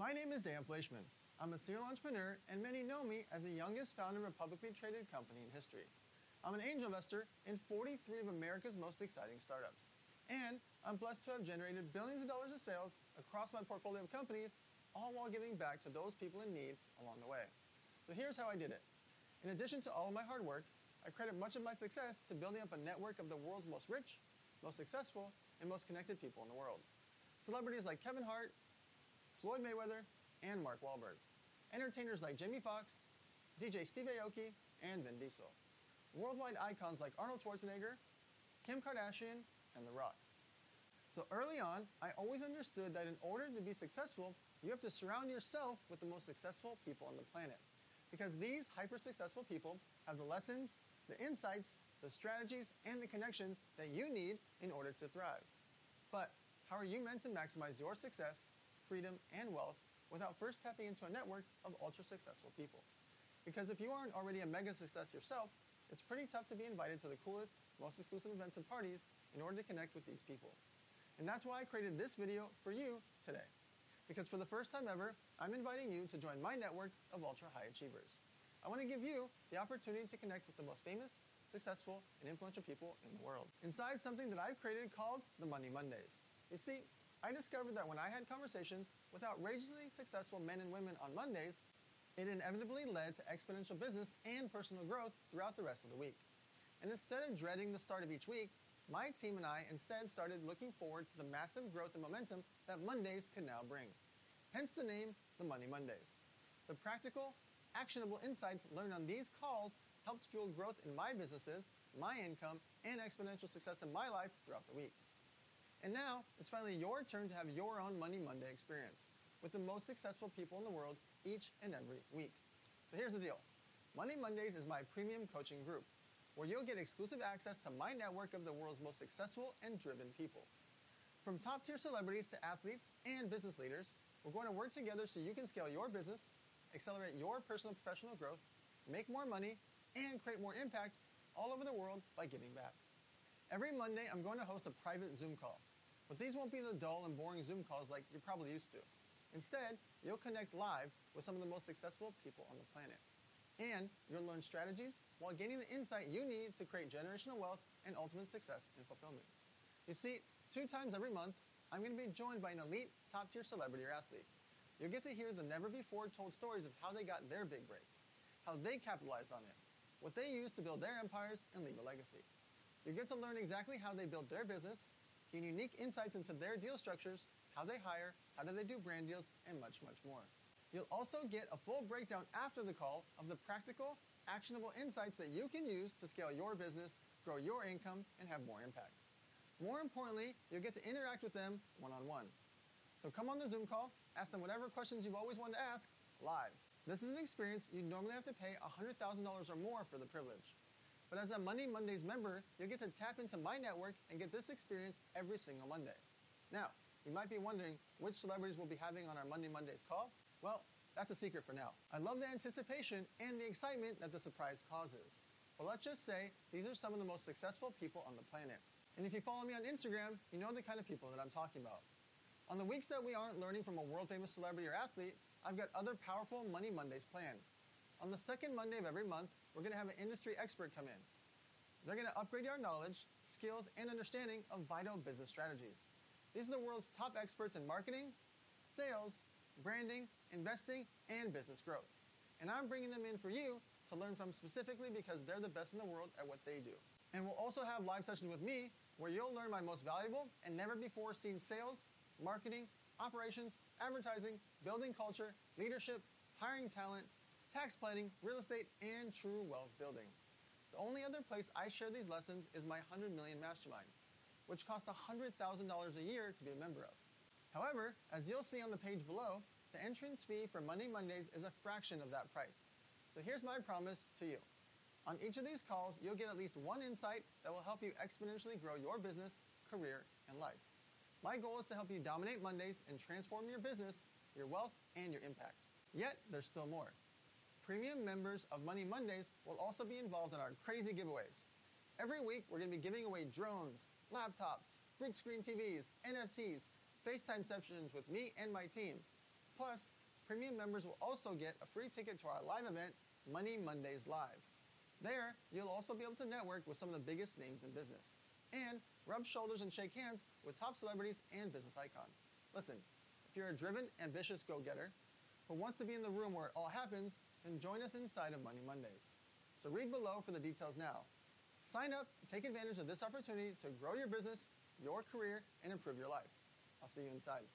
My name is Dan Fleyshman. I'm a serial entrepreneur, and many know me as the youngest founder of a publicly traded company in history. I'm an angel investor in 43 of America's most exciting startups. And I'm blessed to have generated billions of dollars of sales across my portfolio of companies, all while giving back to those people in need along the way. So here's how I did it. In addition to all of my hard work, I credit much of my success to building up a network of the world's most rich, most successful, and most connected people in the world. Celebrities like Kevin Hart, Floyd Mayweather, and Mark Wahlberg. Entertainers like Jamie Foxx, DJ Steve Aoki, and Vin Diesel. Worldwide icons like Arnold Schwarzenegger, Kim Kardashian, and The Rock. So early on, I always understood that in order to be successful, you have to surround yourself with the most successful people on the planet. Because these hyper successful people have the lessons, the insights, the strategies, and the connections that you need in order to thrive. But how are you meant to maximize your success, freedom, and wealth without first tapping into a network of ultra successful people? Because if you aren't already a mega success yourself, it's pretty tough to be invited to the coolest, most exclusive events and parties in order to connect with these people. And that's why I created this video for you today. Because for the first time ever, I'm inviting you to join my network of ultra high achievers. I want to give you the opportunity to connect with the most famous, successful, and influential people in the world. Inside something that I've created called the Money Mondays. You see, I discovered that when I had conversations with outrageously successful men and women on Mondays, it inevitably led to exponential business and personal growth throughout the rest of the week. And instead of dreading the start of each week, my team and I instead started looking forward to the massive growth and momentum that Mondays can now bring. Hence the name, the Money Mondays. The practical, actionable insights learned on these calls helped fuel growth in my businesses, my income, and exponential success in my life throughout the week. And now, it's finally your turn to have your own Money Monday experience with the most successful people in the world each and every week. So here's the deal Money Mondays is my premium coaching group where you'll get exclusive access to my network of the world's most successful and driven people. From top tier celebrities to athletes and business leaders, we're going to work together so you can scale your business, accelerate your personal professional growth, make more money, and create more impact all over the world by giving back. Every Monday, I'm going to host a private Zoom call. But these won't be the dull and boring Zoom calls like you're probably used to. Instead, you'll connect live with some of the most successful people on the planet. And you'll learn strategies while gaining the insight you need to create generational wealth and ultimate success and fulfillment. You see, two times every month, I'm going to be joined by an elite, top tier celebrity or athlete. You'll get to hear the never before told stories of how they got their big break, how they capitalized on it, what they used to build their empires and leave a legacy. You get to learn exactly how they built their business, gain unique insights into their deal structures, how they hire, how do they do brand deals, and much, much more. You'll also get a full breakdown after the call of the practical, actionable insights that you can use to scale your business, grow your income, and have more impact. More importantly, you'll get to interact with them one on one. So come on the Zoom call, ask them whatever questions you've always wanted to ask live. This is an experience you normally have to pay $100,000 or more for the privilege. But as a Money Mondays member, you'll get to tap into my network and get this experience every single Monday. Now, you might be wondering which celebrities we'll be having on our Monday Mondays call. Well, that's a secret for now. I love the anticipation and the excitement that the surprise causes. But let's just say these are some of the most successful people on the planet. And if you follow me on Instagram, you know the kind of people that I'm talking about. On the weeks that we aren't learning from a world famous celebrity or athlete, I've got other powerful Money Mondays planned. On the second Monday of every month, we're going to have an industry expert come in. They're going to upgrade our knowledge, skills, and understanding of vital business strategies. These are the world's top experts in marketing, sales, branding, investing, and business growth. And I'm bringing them in for you to learn from specifically because they're the best in the world at what they do. And we'll also have live sessions with me where you'll learn my most valuable and never before seen sales, marketing, operations, advertising, building culture, leadership, hiring talent, tax planning, real estate, and true wealth building. The only other place I share these lessons is my 100 million mastermind, which costs $100,000 a year to be a member of. However, as you'll see on the page below, the entrance fee for Monday Mondays is a fraction of that price. So here's my promise to you. On each of these calls, you'll get at least one insight that will help you exponentially grow your business, career, and life. My goal is to help you dominate Mondays and transform your business, your wealth, and your impact. Yet, there's still more. Premium members of Money Mondays will also be involved in our crazy giveaways. Every week, we're going to be giving away drones, laptops, big screen TVs, NFTs, FaceTime sessions with me and my team, Plus, premium members will also get a free ticket to our live event, Money Mondays Live. There, you'll also be able to network with some of the biggest names in business and rub shoulders and shake hands with top celebrities and business icons. Listen, if you're a driven, ambitious go getter who wants to be in the room where it all happens, then join us inside of Money Mondays. So read below for the details now. Sign up, take advantage of this opportunity to grow your business, your career, and improve your life. I'll see you inside.